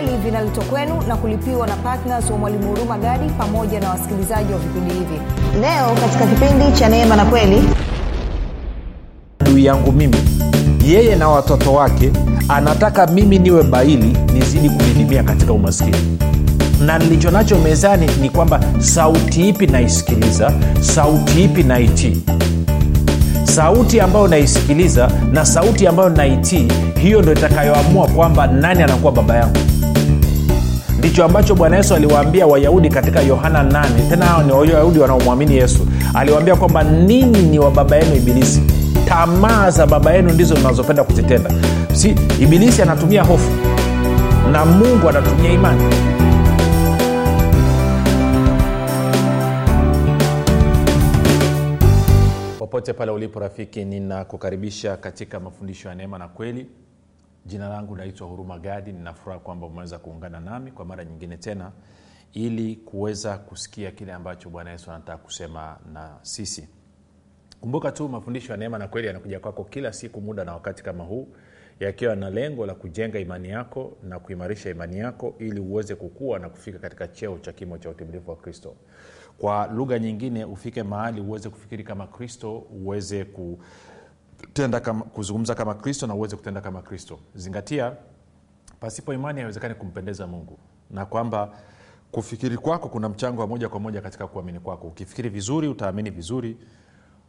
kweli vinaletwa kwenu na kulipiwa na ptns wa mwalimu huruma gadi pamoja na wasikilizaji wa vipindi hivi. Leo katika kipindi cha neema na kweli adui yangu mimi yeye na watoto wake anataka mimi niwe baili nizidi kudidimia katika umaskini. Na nilicho nacho mezani ni kwamba sauti ipi naisikiliza sauti ipi naitii? Sauti ambayo naisikiliza na sauti ambayo naitii hiyo ndo itakayoamua kwamba nani anakuwa baba yangu ndicho ambacho bwana yesu aliwaambia wayahudi katika yohana 8 tena hao ni wayahudi wanaomwamini yesu. Aliwaambia kwamba ninyi ni wa baba yenu ibilisi. Tamaa za baba yenu ndizo mnazopenda kuzitenda. Si ibilisi anatumia hofu na mungu anatumia imani. Popote pale ulipo rafiki ninakukaribisha katika mafundisho ya neema na kweli jina langu naitwa huruma gadi ninafuraha kwamba umeweza kuungana nami kwa mara nyingine tena ili kuweza kusikia kile ambacho bwana yesu anataka kusema na sisi. Kumbuka tu mafundisho ya neema na kweli yanakuja kwako kila siku muda na wakati kama huu yakiwa na lengo la kujenga imani yako na kuimarisha imani yako ili uweze kukua na kufika katika cheo cha kimo cha utimilifu wa kristo. Kwa lugha nyingine ufike mahali uweze kufikiri kama kristo uweze kutenda kama, kuzungumza kama kristo na uweze kutenda kama kristo. Zingatia pasipo imani haiwezekani kumpendeza mungu. Na kwamba kufikiri kwako kuna mchango wa moja kwa moja katika kuamini kwako. Ukifikiri vizuri utaamini vizuri.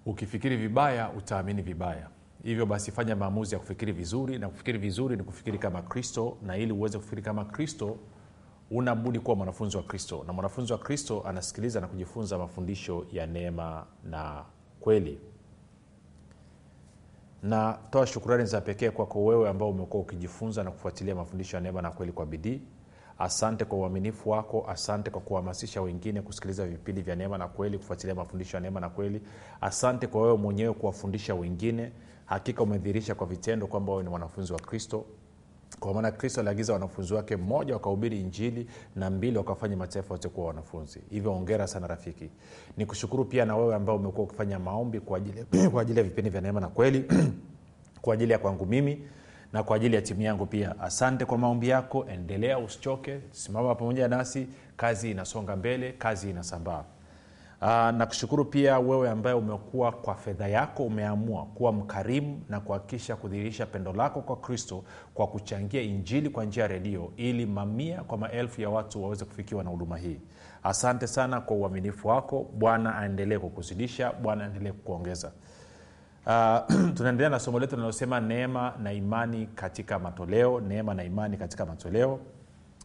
Ukifikiri vibaya utaamini vibaya. Hivyo basi fanya maamuzi ya kufikiri vizuri na kufikiri vizuri ni kufikiri kama kristo na ili uweze kufikiri kama kristo unabudi kuwa mwanafunzi wa kristo. Na mwanafunzi wa kristo anasikiliza na kujifunza mafundisho ya neema na kweli natoa shukurani za pekee kwako wewe ambao umekuwa ukijifunza na kufuatilia mafundisho ya neema na kweli kwa bidii. Asante kwa uaminifu wako asante kwa kuhamasisha wengine kusikiliza vipindi vya neema na kweli kufuatilia mafundisho ya neema na kweli. Asante kwa wewe mwenyewe kuwafundisha wengine. Hakika umedhihirisha kwa vitendo kwamba wewe ni mwanafunzi wa kristo kwa maana kristo aliagiza wanafunzi wake mmoja wakahubiri injili na mbili wakafanya mataifa yote kuwa wanafunzi. Hivyo ongera sana rafiki. Ni kushukuru pia na wewe ambao umekuwa ukifanya maombi kwa ajili, kwa ajili ya vipindi vya neema na kweli kwa ajili ya kwangu mimi na kwa ajili ya timu yangu pia. Asante kwa maombi yako. Endelea usichoke. Simama pamoja nasi. Kazi inasonga mbele kazi inasambaa Uh, nakushukuru pia wewe ambaye umekuwa kwa fedha yako umeamua kuwa mkarimu na kuhakikisha kudhihirisha pendo lako kwa kristo kwa kuchangia injili kwa njia ya redio ili mamia kwa maelfu ya watu waweze kufikiwa na huduma hii. Asante sana kwa uaminifu wako. Bwana aendelee kukuzidisha bwana aendelee kukuongeza. Uh, tunaendelea na somo letu linalosema neema na imani katika matoleo neema na imani katika matoleo.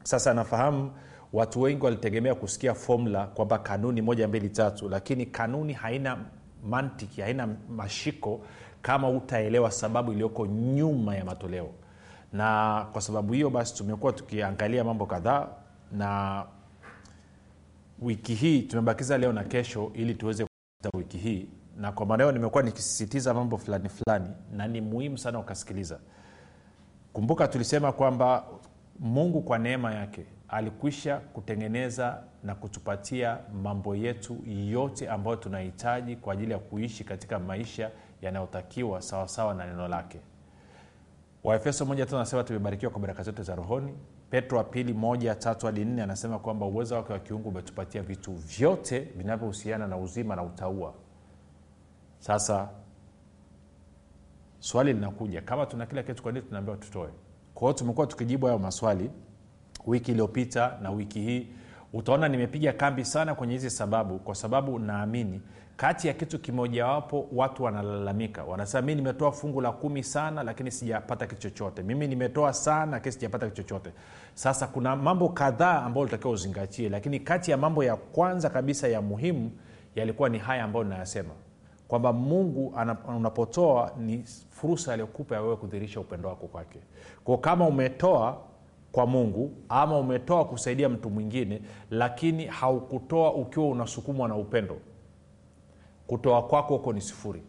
Sasa nafahamu watu wengi walitegemea kusikia fomula kwamba kanuni moja mbili tatu lakini kanuni haina mantiki haina mashiko kama utaelewa sababu iliyoko nyuma ya matoleo. Na kwa sababu hiyo basi tumekuwa tukiangalia mambo kadhaa na wiki hii tumebakiza leo na kesho ili tuweze wiki hii. Na kwa maneo nimekuwa nikisisitiza mambo fulani fulani na ni muhimu sana ukasikiliza. Kumbuka tulisema kwamba mungu kwa neema yake alikwisha kutengeneza na kutupatia mambo yetu yote ambayo tunahitaji kwa ajili ya kuishi katika maisha yanayotakiwa sawasawa na neno lake. Waefeso moja tu anasema tumebarikiwa kwa baraka zote za rohoni. Petro wa pili moja tatu hadi nne anasema kwamba uwezo wake wa kiungu umetupatia vitu vyote vinavyohusiana na uzima na utaua sasa swali linakuja. Kama tuna kila kitu kwa nini tunaambiwa tutoe? Kwa hiyo tumekuwa tukijibu hayo maswali wiki iliyopita na wiki hii utaona nimepiga kambi sana kwenye hizi sababu kwa sababu naamini kati ya kitu kimojawapo watu wanalalamika. Wanasema mi nimetoa fungu la kumi sana lakini sijapata kitu chochote. Mimi nimetoa sana lakini sijapata kitu chochote. Sasa kuna mambo kadhaa ambayo litakiwa uzingatie lakini kati ya mambo ya kwanza kabisa ya muhimu yalikuwa ni haya ambayo ninayasema. Kwamba mungu unapotoa ni fursa aliyokupa ya wewe kudhirisha upendo wako kwake. Kwao kama umetoa kwa mungu ama umetoa kusaidia mtu mwingine lakini haukutoa ukiwa unasukumwa na upendo. Kutoa kwako huko ni sifuri.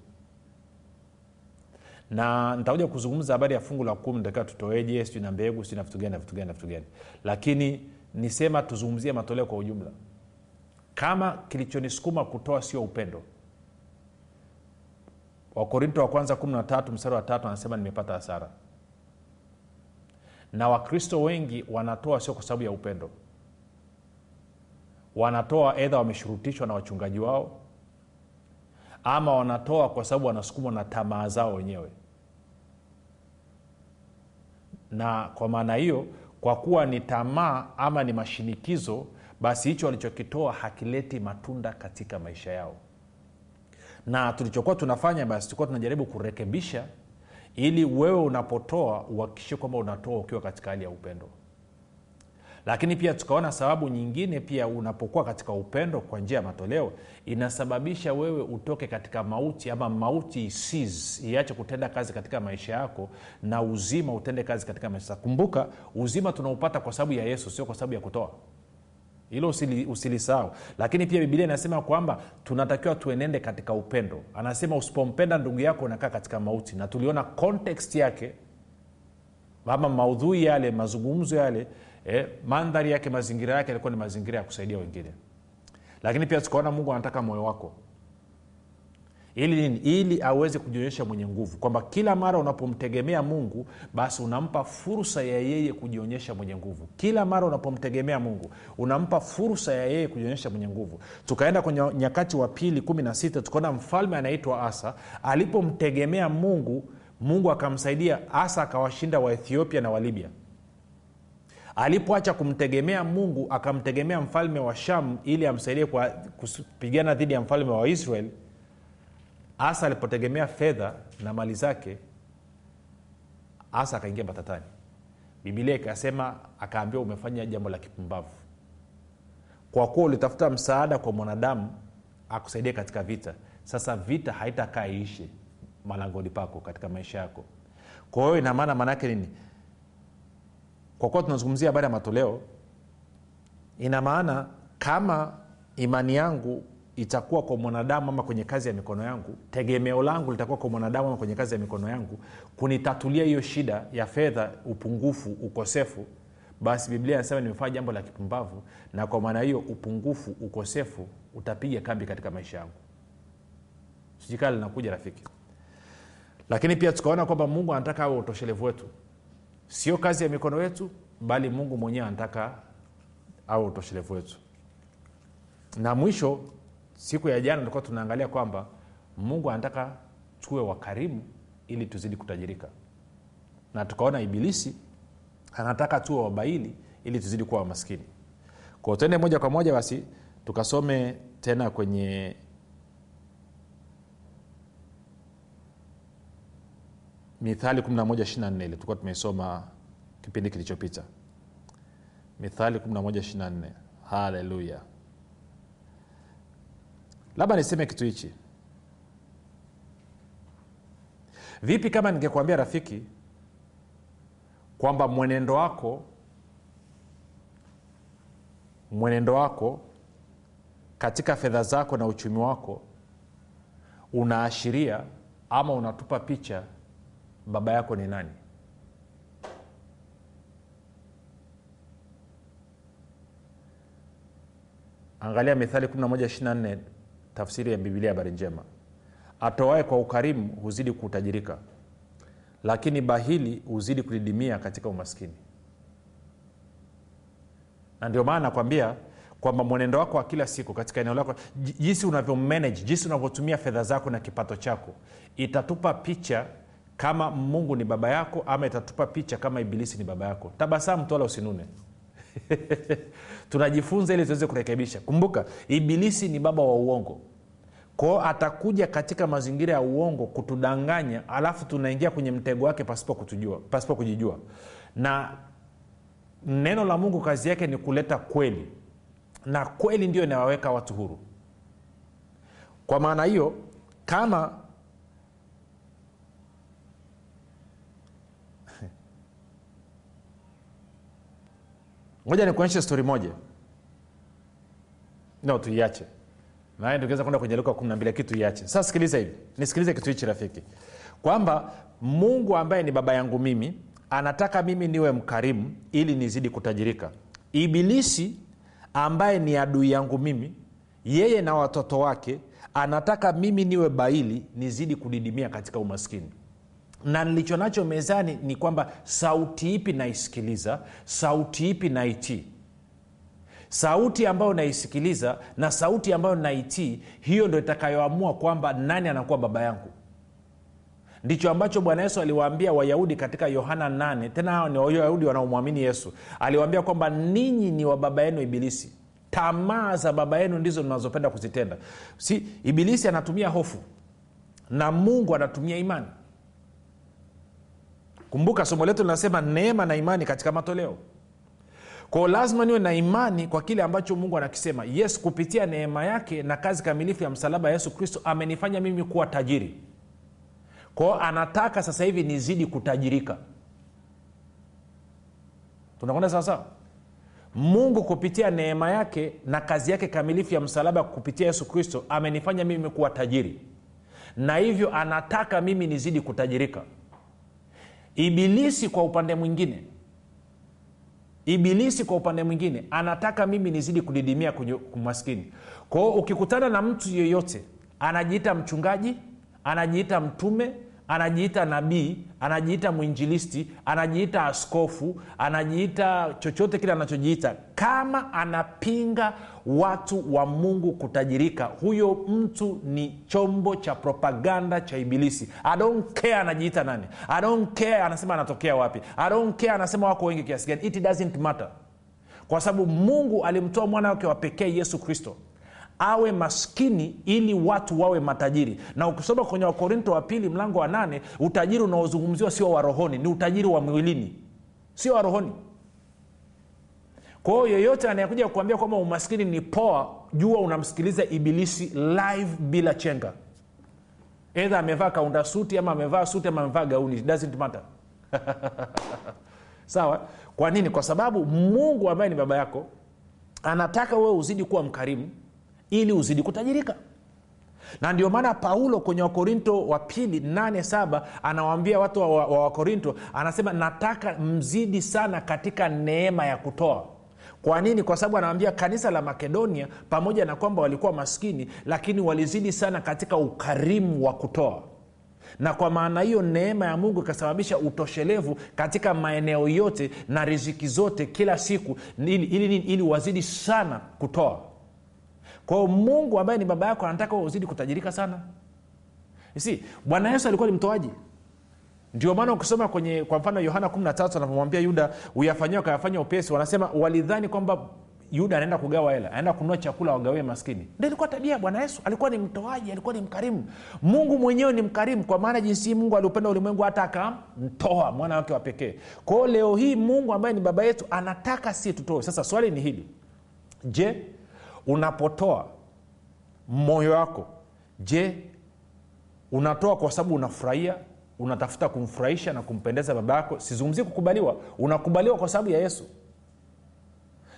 Na nitakuja kuzungumza habari ya fungu la kumi takiwa tutoeje sijui na mbegu sijui na vitu na vitu na vitu lakini nisema tuzungumzie matoleo kwa ujumla. Kama kilichonisukuma kutoa sio upendo. Wakorinto wa kwanza 13 mstari wa tatu anasema nimepata hasara na wakristo wengi wanatoa sio kwa sababu ya upendo. Wanatoa edha wameshurutishwa na wachungaji wao ama wanatoa kwa sababu wanasukumwa na tamaa zao wenyewe. Na kwa maana hiyo kwa kuwa ni tamaa ama ni mashinikizo basi hicho walichokitoa hakileti matunda katika maisha yao. Na tulichokuwa tunafanya basi tulikuwa tunajaribu kurekebisha ili wewe unapotoa uhakikishe kwamba unatoa ukiwa katika hali ya upendo. Lakini pia tukaona sababu nyingine pia unapokuwa katika upendo kwa njia ya matoleo inasababisha wewe utoke katika mauti ama mauti isiz iache kutenda kazi katika maisha yako na uzima utende kazi katika maisha. Kumbuka uzima tunaupata kwa sababu ya yesu sio kwa sababu ya kutoa hilo usili, usilisahau. Lakini pia bibilia inasema kwamba tunatakiwa tuenende katika upendo. Anasema usipompenda ndugu yako unakaa katika mauti. Na tuliona context yake ama maudhui yale mazungumzo yale eh, mandhari yake mazingira yake yalikuwa ni mazingira ya kusaidia wengine. Lakini pia tukaona mungu anataka moyo wako ili ili aweze kujionyesha mwenye nguvu. Kwamba kila mara unapomtegemea mungu basi unampa fursa ya yeye kujionyesha mwenye nguvu. Kila mara unapomtegemea mungu unampa fursa ya yeye kujionyesha mwenye nguvu. Tukaenda kwenye nyakati wa pili kumi na sita tukaona mfalme anaitwa asa. Alipomtegemea mungu mungu akamsaidia asa akawashinda waethiopia na walibya alipoacha kumtegemea mungu akamtegemea mfalme wa sham ili amsaidie kupigana dhidi ya mfalme wa israel asa alipotegemea fedha na mali zake asa akaingia matatani. Bibilia ikasema akaambiwa umefanya jambo la kipumbavu. Kwa kuwa ulitafuta msaada kwa mwanadamu akusaidia katika vita. Sasa vita haitakaa iishe malangoni pako katika maisha yako. Kwa hiyo inamaana maanaake nini? Kwa kuwa tunazungumzia habari ya matoleo ina maana kama imani yangu itakuwa kwa mwanadamu ama kwenye kazi ya mikono yangu tegemeo langu litakuwa kwa mwanadamu ama kwenye kazi ya mikono yangu kunitatulia hiyo shida ya fedha upungufu ukosefu. Basi biblia anasema nimefanya jambo la kipumbavu na kwa maana hiyo upungufu ukosefu utapiga kambi katika maisha yangu. Sijikaa linakuja rafiki. Lakini pia tukaona kwamba mungu anataka awe utoshelevu wetu. Sio kazi ya mikono yetu bali mungu mwenyewe anataka awe utoshelevu wetu. Na mwisho siku ya jana tulikuwa tunaangalia kwamba mungu anataka tuwe wakarimu ili tuzidi kutajirika. Na tukaona ibilisi anataka tuwe wabaili ili tuzidi kuwa wamaskini. Kwao tuende moja kwa moja basi tukasome tena kwenye mithali 11 ile tulikuwa tumeisoma kipindi kilichopita. Mithali 11 haleluya labda niseme kitu hichi. Vipi kama ningekuambia rafiki kwamba mwenendo wako mwenendo wako katika fedha zako na uchumi wako unaashiria ama unatupa picha baba yako ni nani? Angalia mithali 11 tafsiri ya bibilia habari njema. Atoae kwa ukarimu huzidi kutajirika lakini bahili huzidi kudidimia katika umaskini. Na ndio maana nakwambia kwamba mwenendo wako wa kila siku katika eneo lako jinsi unavyomanage jinsi unavyotumia fedha zako na kipato chako itatupa picha kama mungu ni baba yako ama itatupa picha kama ibilisi ni baba yako. Tabasamu tu usinune tunajifunza ili tuweze kurekebisha. Kumbuka ibilisi ni baba wa uongo. Kwao atakuja katika mazingira ya uongo kutudanganya alafu tunaingia kwenye mtego wake pasipo, pasipo kujijua. Na neno la mungu kazi yake ni kuleta kweli. Na kweli ndio inawaweka watu huru. Kwa maana hiyo kama ngoja nikuonyeshe stori moja. No tuiache. Naye tukiweza kwenda kwenye luka kumi na mbili lakini tuiache. Sasa sikiliza hivi. Nisikilize kitu hichi rafiki. Kwamba mungu ambaye ni baba yangu mimi anataka mimi niwe mkarimu ili nizidi kutajirika. Ibilisi ambaye ni adui yangu mimi yeye na watoto wake anataka mimi niwe baili nizidi kudidimia katika umaskini na nilicho nacho mezani ni kwamba sauti ipi naisikiliza sauti ipi naitii. Sauti ambayo naisikiliza na sauti ambayo naitii hiyo ndo itakayoamua kwamba nani anakuwa baba yangu. Ndicho ambacho bwana yesu aliwaambia wayahudi katika yohana 8 tena hao ni wayahudi wanaomwamini yesu. Aliwaambia kwamba ninyi ni wa baba yenu ibilisi. Tamaa za baba yenu ndizo mnazopenda kuzitenda. Si ibilisi anatumia hofu na mungu anatumia imani kumbuka somo letu linasema neema na imani katika matoleo. Kwao lazima niwe na imani kwa kile ambacho mungu anakisema. Yes kupitia neema yake na kazi kamilifu ya msalaba yesu kristo amenifanya mimi kuwa tajiri. Kwao anataka sasa hivi nizidi kutajirika. Tunakwenda sawasawa mungu kupitia neema yake na kazi yake kamilifu ya msalaba kupitia yesu kristo amenifanya mimi kuwa tajiri. Na hivyo anataka mimi nizidi kutajirika ibilisi kwa upande mwingine ibilisi kwa upande mwingine anataka mimi nizidi kudidimia kwenye umaskini. Kwao ukikutana na mtu yeyote anajiita mchungaji anajiita mtume anajiita nabii anajiita mwinjilisti anajiita askofu anajiita chochote kile anachojiita. Kama anapinga watu wa mungu kutajirika huyo mtu ni chombo cha propaganda cha ibilisi. I anajiita nani. I anasema anatokea wapi. I anasema wako wengi kiasi gani. It doesn't matter. Kwa sababu mungu alimtoa mwana wake wa pekee yesu kristo awe maskini ili watu wawe matajiri. Na ukisoma kwenye wakorinto wa pili mlango wa nane utajiri unaozungumziwa sio wa rohoni ni utajiri wa mwilini. Sio wa rohoni. Yeyote anayekuja kuambia kwamba umaskini ni poa jua unamsikiliza ibilisi live bila chenga. Edha amevaa kaunda suti ama amevaa suti ama amevaa gauni doesn't sawa? Kwa nini? Kwa sababu mungu ambaye ni baba yako anataka wewe uzidi kuwa mkarimu ili uzidi kutajirika. Na ndio maana paulo kwenye wakorinto wa pili 87 anawaambia watu wa, wakorinto wa anasema nataka mzidi sana katika neema ya kutoa. Kwa nini? Kwa sababu anawambia kanisa la makedonia pamoja na kwamba walikuwa maskini lakini walizidi sana katika ukarimu wa kutoa. Na kwa maana hiyo neema ya mungu ikasababisha utoshelevu katika maeneo yote na riziki zote kila siku ili, ili, ili wazidi sana kutoa kwao mungu ambaye ni baba yako anataka uzidi kutajirika sana. Si bwana yesu alikuwa ni mtoaji. Ndio maana ukisoma kwenye kwa mfano yohana 13 anapomwambia yuda uyafanyia ukayafanya upesi wanasema walidhani kwamba yuda anaenda kugawa hela anaenda kununua chakula wagawie maskini. Ndo ilikuwa tabia ya bwana yesu. Alikuwa ni mtoaji alikuwa ni mkarimu. Mungu mwenyewe ni mkarimu kwa maana jinsi mungu aliupenda ulimwengu hata akamtoa mwana wake wa pekee. Kwao leo hii mungu ambaye ni baba yetu anataka si tutoe. Sasa swali ni hili. Je unapotoa moyo wako je unatoa kwa sababu unafurahia unatafuta kumfurahisha na kumpendeza baba yako? Sizungumzie kukubaliwa. Unakubaliwa kwa sababu ya yesu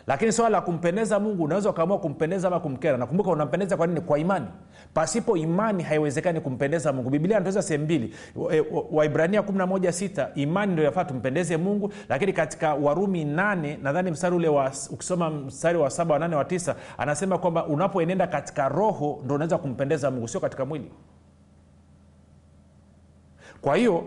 lakini swala la kumpendeza mungu unaweza ukaamua kumpendeza ama kumkera. Nakumbuka unampendeza kwa nini? Kwa imani. Pasipo imani haiwezekani kumpendeza mungu. Biblia anatoeza sehemu mbili. Waibrania 116 imani ndio yafaa tumpendeze mungu. Lakini katika warumi 8 nadhani mstari ule wa ukisoma mstari wa saba wa wa tisa anasema kwamba unapoenenda katika roho ndo unaweza kumpendeza mungu sio katika mwili. Kwa hiyo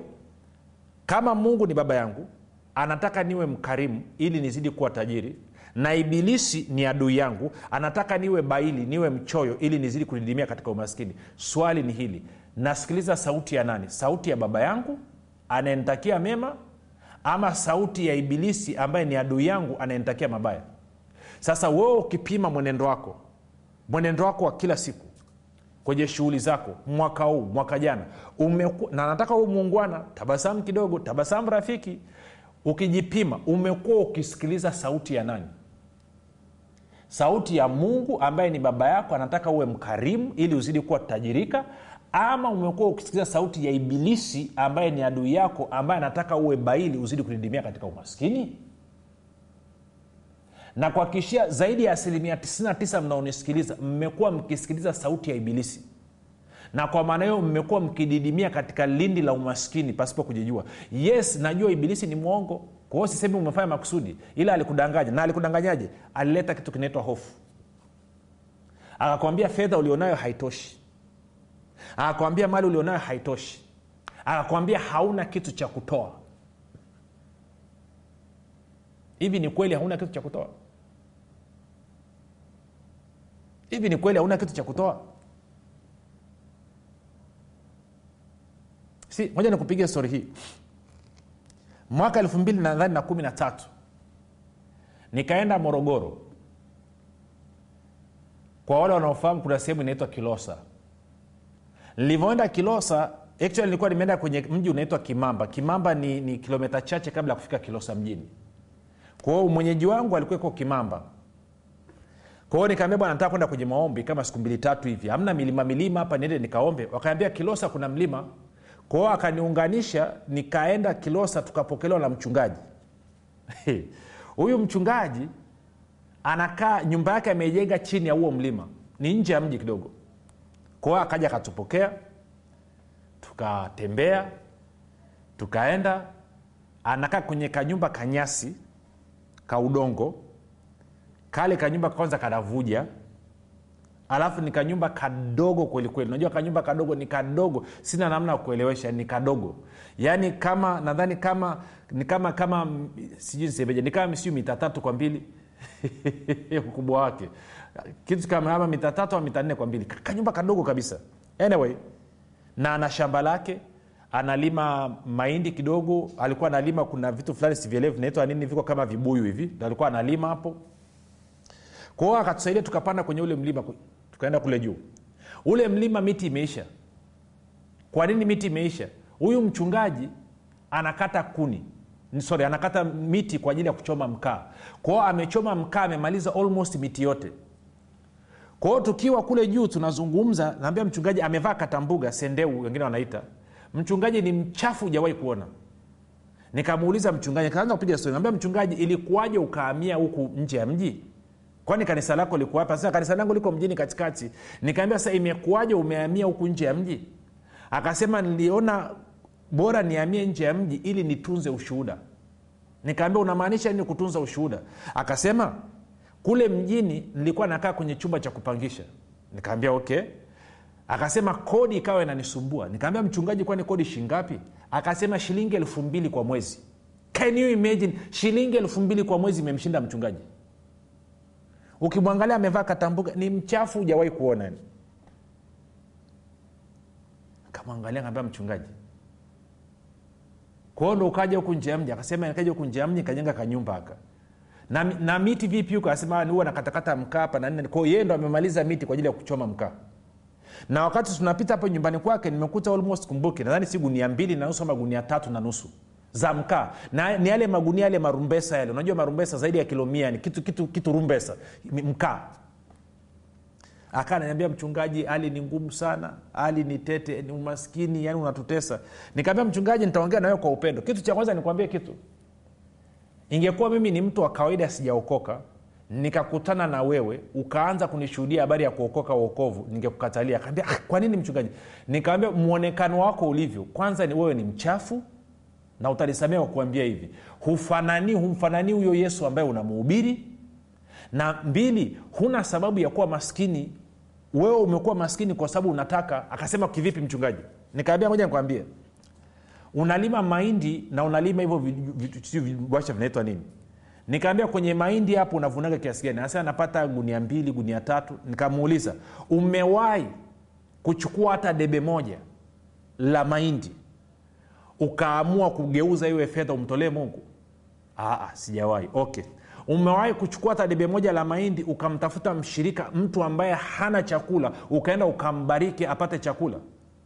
kama mungu ni baba yangu anataka niwe mkarimu ili nizidi kuwa tajiri na ibilisi ni adui yangu anataka niwe baili niwe mchoyo ili nizidi kudidimia katika umaskini. Swali ni hili nasikiliza sauti ya nani? Sauti ya baba yangu anayenitakia mema ama sauti ya ibilisi ambaye ni adui yangu anayenitakia mabaya? Sasa wewe ukipima mwenendo wako mwenendo wako wa kila siku kwenye shughuli zako mwaka huu mwaka jana umeku, na nataka huu muungwana tabasamu kidogo tabasamu rafiki ukijipima umekuwa ukisikiliza sauti ya nani sauti ya mungu ambaye ni baba yako anataka uwe mkarimu ili uzidi kuwa tajirika ama umekuwa ukisikiliza sauti ya ibilisi ambaye ni adui yako ambaye anataka uwe baili uzidi kudidimia katika umaskini? Na kuhakikishia zaidi ya asilimia 99 mnaonisikiliza mmekuwa mkisikiliza sauti ya ibilisi. Na kwa maana hiyo mmekuwa mkididimia katika lindi la umaskini pasipo kujijua. Yes najua ibilisi ni mwongo kwa hiyo sisemi umefanya makusudi ila alikudanganya na alikudanganyaje? Alileta kitu kinaitwa hofu. Akakwambia fedha ulionayo haitoshi. Akakwambia mali ulionayo haitoshi. Akakwambia hauna kitu cha kutoa. Hivi ni kweli hauna kitu cha kutoa? Hivi ni kweli hauna kitu cha kutoa? Si moja nikupigia stori hii mwaka elfu mbili nadhani na kumi na tatu nikaenda morogoro. Kwa wale wanaofahamu kuna sehemu inaitwa kilosa. Nilivyoenda kilosa actually nilikuwa nimeenda kwenye mji unaitwa kimamba. Kimamba ni, ni kilomita chache kabla ya kufika kilosa mjini. Kwao mwenyeji wangu alikuwa iko kimamba. Kwao nikaambia bwana nataka kwenda kwenye maombi kama siku mbili tatu hivi. Hamna milima milima hapa niende nikaombe. Wakaambia kilosa kuna mlima kwa hiyo akaniunganisha nikaenda kilosa tukapokelewa na mchungaji. Huyu mchungaji anakaa nyumba yake ameijenga chini ya huo mlima ni nje ya mji kidogo. Kwao akaja akatupokea tukatembea tukaenda anakaa kwenye kanyumba kanyasi ka udongo. Kale kanyumba kwanza kanavuja alafu ni kanyumba kadogo kwelikweli unajua kanyumba kadogo ni kadogo. Sina namna ya kuelewesha ni kadogo. Yaani kama nadhani kama ni kama kama sijui nisemeje ni kama misiu mita tatu kwa mbili. Ukubwa wake. Kitu kama ama mita tatu au mita nne kwa mbili. Kanyumba kadogo kabisa. Anyway na ana shamba lake analima mahindi kidogo. Alikuwa analima kuna vitu fulani sivielevu vinaitwa nini viko kama vibuyu hivi. Alikuwa analima hapo. Kwa hiyo akatusaidia tukapanda kwenye ule mlima tukaenda kule juu. Ule mlima miti imeisha. Kwa nini miti imeisha? Huyu mchungaji anakata kuni. Sorry anakata miti kwa ajili ya kuchoma mkaa. Kwao amechoma mkaa amemaliza almost miti yote. Kwao tukiwa kule juu tunazungumza naambia mchungaji amevaa katambuga sendeu wengine wanaita. Mchungaji ni mchafu ujawahi kuona. Nikamuuliza mchungaji kaanza kupiga stori naambia mchungaji ilikuwaje ukaamia huku nje ya mji kwani kanisa lako liko hapa sasa kanisa langu liko mjini katikati. Nikaambia sasa imekuwaje umeamia huku nje ya mji? Akasema niliona bora niamie nje ya mji ili nitunze ushuhuda. Nikaambia unamaanisha nini kutunza ushuhuda? Akasema kule mjini nilikuwa nakaa kwenye chumba cha kupangisha. Nikaambia okay. Akasema kodi ikawa inanisumbua. Nikaambia mchungaji kwani kodi shingapi? Akasema shilingi elfu mbili kwa mwezi. Can you imagine? Shilingi elfu mbili kwa mwezi imemshinda mchungaji ukimwangalia amevaa katambuka ni mchafu hujawahi kuona kamwangalia kaambia mchungaji. Kwao ndo ukaja huku nje ya mji akasema nikaja huku nje ya mji kajenga kanyumba aka na, na miti vipi huko? Asema huwa nakatakata mkaa hapa na nini. Kwao yeye ndo amemaliza miti kwa ajili ya kuchoma mkaa na wakati tunapita hapo nyumbani kwake nimekuta almost kumbuki nadhani si gunia mbili na nusu ama gunia tatu na nusu za mkaa. Na ni yale magunia yale marumbesa yale. Unajua marumbesa zaidi ya kilo mia ni kitu, kitu, kitu rumbesa. Mkaa. Akaa mchungaji hali ni ngumu sana hali ni tete ni umaskini yani unatutesa. Nikaambia mchungaji nitaongea nawe kwa upendo. Kitu cha kwanza nikuambie kitu. Ingekuwa mimi ni mtu wa kawaida sijaokoka nikakutana na wewe ukaanza kunishuhudia habari ya kuokoka uokovu ningekukatalia. Kaambia ah, kwa nini mchungaji? Nikaambia mwonekano wako ulivyo kwanza ni wewe ni mchafu na utanisamia kuambia hivi hufanani humfananii huyo yesu ambaye unamuhubiri? Na mbili huna sababu ya kuwa maskini. Wewe umekuwa maskini kwa sababu unataka. Akasema kivipi mchungaji? Nikaambia moja nikwambie. Unalima mahindi na unalima hivyo vibwasha vinaitwa nini? Nikaambia kwenye mahindi hapo unavunaga kiasi gani? Anasema napata gunia mbili gunia tatu. Nikamuuliza umewahi kuchukua hata debe moja la mahindi ukaamua kugeuza iwe fedha umtolee mungu? Aa, sijawahi. Okay. Umewahi kuchukua hata moja la mahindi ukamtafuta mshirika mtu ambaye hana chakula ukaenda ukambariki apate chakula?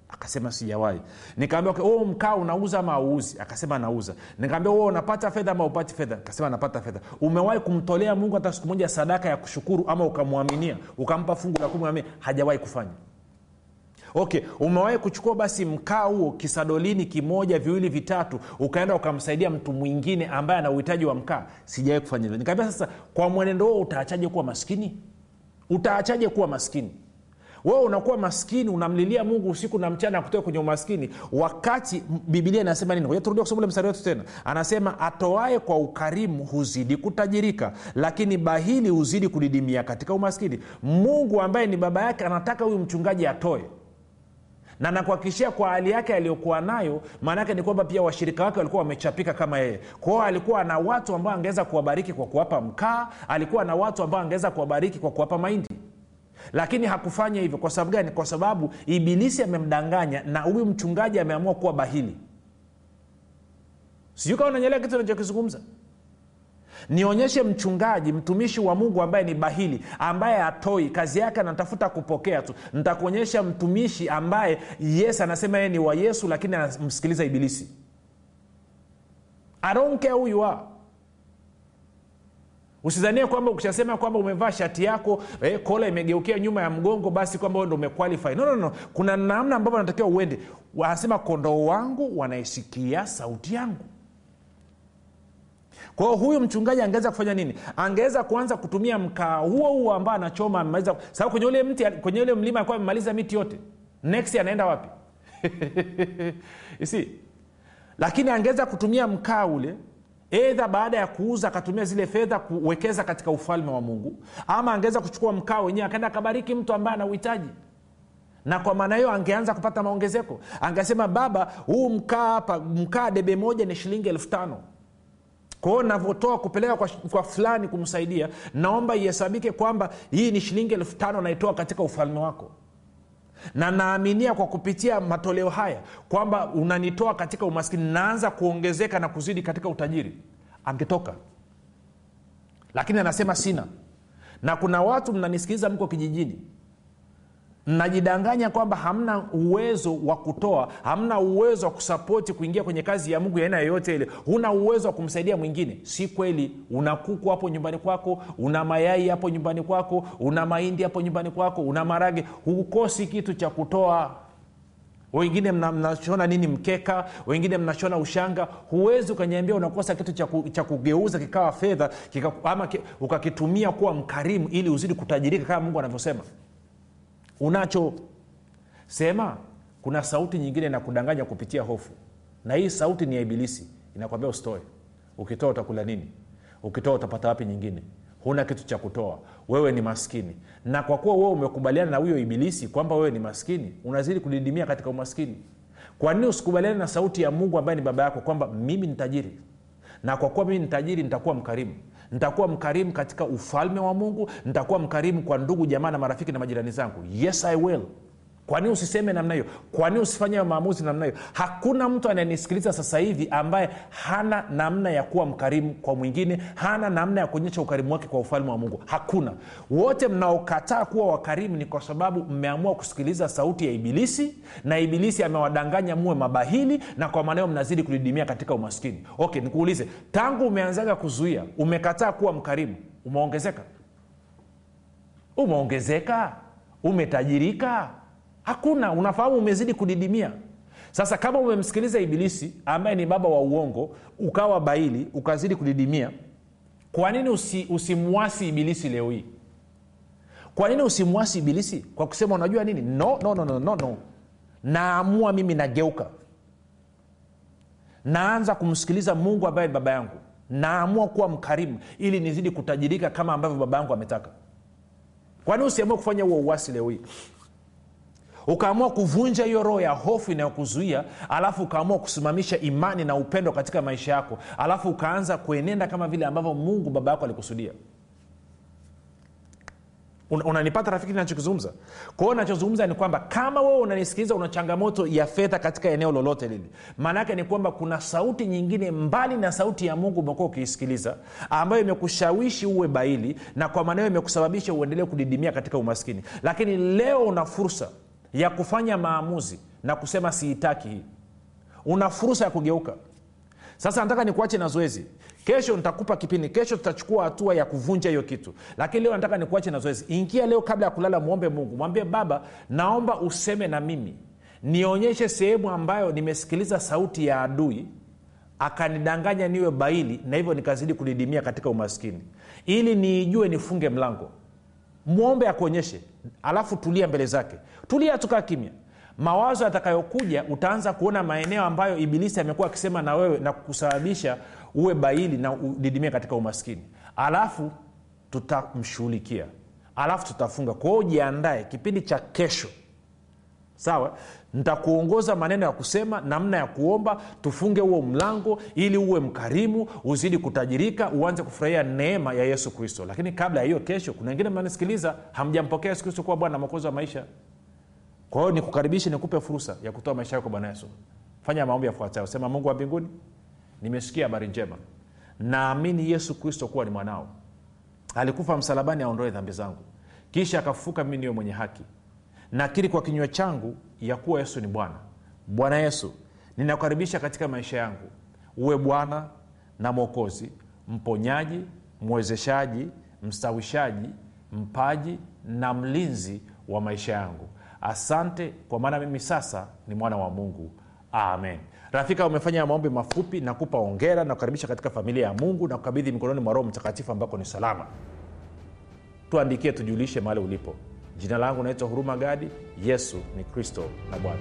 Akasema sijawahi. Nikaambia okay, oh, mkaa unauza ama auuzi akasema nauza. Nikaambia oh, unapata fedha ama upati fedha? Akasema napata fedha. Umewahi kumtolea mungu hata siku moja sadaka ya kushukuru ama ukamwaminia? Ukampa fungu la kumi hajawahi kufanya okay umewahi kuchukua basi mkaa huo kisadolini kimoja viwili vitatu ukaenda ukamsaidia mtu mwingine ambaye ana uhitaji wa mkaa? Sijawai kufanya hivyo. Nikaambia sasa kwa mwenendo huo utaachaje kuwa maskini? Utaachaje kuwa maskini? Wewe unakuwa maskini unamlilia mungu usiku na mchana kutoka kwenye umaskini wakati bibilia inasema nini? Turudia kusoma ule mstari wetu tena. Anasema atoae kwa ukarimu huzidi kutajirika lakini bahili huzidi kudidimia katika umaskini. Mungu ambaye ni baba yake anataka huyu mchungaji atoe na nakuhakikishia kwa hali yake aliyokuwa nayo maanaake ni kwamba pia washirika wake walikuwa wamechapika kama yeye. Kwao alikuwa na watu ambao angeweza kuwabariki kwa kuwapa mkaa alikuwa na watu ambao angeweza kuwabariki kwa kuwapa mahindi. Lakini hakufanya hivyo. Kwa sababu gani? Kwa sababu ibilisi amemdanganya na huyu mchungaji ameamua kuwa bahili. Sijui kama unanyelea kitu nachokizungumza nionyeshe mchungaji mtumishi wa mungu ambaye ni bahili ambaye atoi kazi yake anatafuta kupokea tu. Nitakuonyesha mtumishi ambaye yes anasema yeye ni wa yesu lakini anamsikiliza ibilisi. I don't care who kwamba ukishasema kwamba umevaa shati yako eh, kola imegeukia nyuma ya mgongo basi kwamba ndo umequalify. No, no, no. kuna namna ambavyo anatakiwa uende. Wanasema kondoo wangu wanaisikia sauti yangu kwa huyu mchungaji angeweza kufanya nini? Angeweza kuanza kutumia mkaa huo huo ambao anachoma amemaliza sababu kwenye ule mti kwenye ule mlima alikuwa amemaliza miti yote. Next anaenda wapi? Si lakini angeweza kutumia mkaa ule edha baada ya kuuza akatumia zile fedha kuwekeza katika ufalme wa mungu ama angeweza kuchukua mkaa wenyewe akaenda akabariki mtu ambaye ana uhitaji. Na kwa maana hiyo angeanza kupata maongezeko. Angesema baba huu mkaa hapa mkaa debe moja ni shilingi elfu tano kwao navyotoa kupeleka kwa, kwa fulani kumsaidia naomba ihesabike kwamba hii ni shilingi elfu tano naitoa katika ufalme wako. Na naaminia kwa kupitia matoleo haya kwamba unanitoa katika umaskini. Naanza kuongezeka na kuzidi katika utajiri. Angetoka. Lakini anasema sina. Na kuna watu mnanisikiliza mko kijijini mnajidanganya kwamba hamna uwezo wa kutoa hamna uwezo wa kusapoti kuingia kwenye kazi ya mungu ya aina yoyote ile. Huna uwezo wa kumsaidia mwingine. Si kweli. Una kuku hapo nyumbani kwako una mayai hapo nyumbani kwako una mahindi hapo nyumbani kwako una marage. Hukosi kitu cha kutoa. Wengine mnashona nini? Mkeka. Wengine mnashona ushanga. Huwezi ukanyambia unakosa kitu cha, ku, kugeuza kikawa fedha kika, ama ki, ukakitumia kuwa mkarimu ili uzidi kutajirika kama mungu anavyosema unacho sema kuna sauti nyingine inakudanganya kupitia hofu. Na hii sauti ni ya ibilisi inakwambia usitoe. Ukitoa utakula nini? Ukitoa utapata wapi nyingine? Huna kitu cha kutoa. Wewe ni maskini. Na kwa kuwa wewe umekubaliana na huyo ibilisi kwamba wewe ni maskini unazidi kudidimia katika umaskini. Kwa nini usikubaliane na sauti ya mungu ambaye ni baba yako kwamba mimi ni tajiri? Na kwa kuwa mimi ni tajiri nitakuwa mkarimu nitakuwa mkarimu katika ufalme wa mungu nitakuwa mkarimu kwa ndugu jamaa na marafiki na majirani zangu. Yes i will kwa nini usiseme namna hiyo? Kwa nini usifanye maamuzi namna hiyo? Hakuna mtu anayenisikiliza sasa hivi ambaye hana namna ya kuwa mkarimu kwa mwingine hana namna ya kuonyesha ukarimu wake kwa ufalme wa mungu. Hakuna. Wote mnaokataa kuwa wakarimu ni kwa sababu mmeamua kusikiliza sauti ya ibilisi na ibilisi amewadanganya muwe mabahili na kwa maanao mnazidi kudidimia katika umaskini. Okay nikuulize tangu umeanzaga kuzuia umekataa kuwa mkarimu umeongezeka? Umeongezeka? Umetajirika hakuna unafahamu umezidi kudidimia. Sasa kama umemsikiliza ibilisi ambaye ni baba wa uongo ukawa baili ukazidi kudidimia kwa nini usi, usimwasi ibilisi leo hii? Kwa nini usimwasi ibilisi? Kwa kusema unajua nini? No, no, no, no, no, no. naamua mimi nageuka. Naanza kumsikiliza mungu ambaye ni baba yangu. Naamua kuwa mkarimu ili nizidi kutajirika kama ambavyo baba yangu ametaka. Kwani usiamue kufanya huo uwasi leo hii ukaamua kuvunja hiyo roho ya hofu inayokuzuia alafu ukaamua kusimamisha imani na upendo katika maisha yako alafu ukaanza kuenenda kama vile ambavyo mungu baba yako alikusudia. Unanipata rafiki nachokizungumza kwa nachozungumza ni kwamba kama wewe unanisikiliza una changamoto ya fedha katika eneo lolote lili maana yake ni kwamba kuna sauti nyingine mbali na sauti ya mungu umekuwa ukiisikiliza ambayo imekushawishi uwe baili na kwa maanao imekusababisha uendelee kudidimia katika umaskini. Lakini leo una fursa ya kufanya maamuzi na kusema siitaki hii. Una fursa ya kugeuka. Sasa nataka nikuache na zoezi. Kesho nitakupa kipindi. Kesho tutachukua hatua ya kuvunja hiyo kitu. Lakini leo nataka nikuache na zoezi. Ingia leo kabla ya kulala mwombe mungu. Mwambie baba naomba useme na mimi. Nionyeshe sehemu ambayo nimesikiliza sauti ya adui akanidanganya niwe baili na hivyo nikazidi kudidimia katika umaskini. Ili niijue nifunge mlango mwombe akuonyeshe. Alafu tulia mbele zake. Tulia tukaa kimya. Mawazo yatakayokuja utaanza kuona maeneo ambayo ibilisi amekuwa akisema na wewe na kusababisha uwe baili na udidimia katika umaskini. Alafu tutamshughulikia. Alafu tutafunga. Kwa hiyo ujiandae kipindi cha kesho. Sawa nitakuongoza maneno ya kusema namna ya kuomba tufunge huo mlango ili uwe mkarimu uzidi kutajirika uanze kufurahia neema ya yesu kristo. Lakini kabla ya hiyo kesho kuna wengine mnanisikiliza hamjampokea yesu kristo kuwa bwana na wa maisha. Kwa hiyo nikukaribishe nikupe fursa ya kutoa maisha yako bwana yesu. Fanya maombi yafuatayo. Sema mungu wa mbinguni nimesikia habari njema. Naamini yesu kristo kuwa ni mwanao. Alikufa msalabani aondoe dhambi zangu. Kisha akafufuka mimi niwe mwenye haki. Nakiri kwa kinywa changu ya kuwa yesu ni bwana. Bwana yesu ninakukaribisha katika maisha yangu. Uwe bwana na mwokozi mponyaji mwezeshaji mstawishaji mpaji na mlinzi wa maisha yangu. Asante kwa maana mimi sasa ni mwana wa mungu. Amen. Rafika umefanya maombi mafupi nakupa ongera na kukaribisha katika familia ya mungu na kukabidhi mikononi mwa roho mtakatifu ambako ni salama. Tuandikie tujulishe mahali ulipo jina langu naitwa huruma gadi. Yesu ni kristo na bwana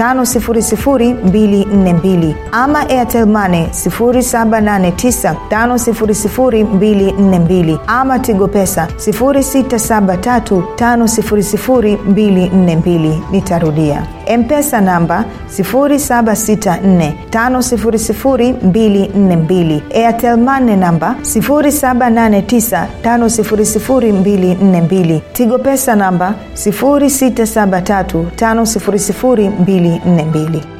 5242 ama airtelmane 7895242 ama tigo pesa 6735242 nitarudia mpesa namba 7645242 airtelmane namba 7895242 tigo pesa namba 6735242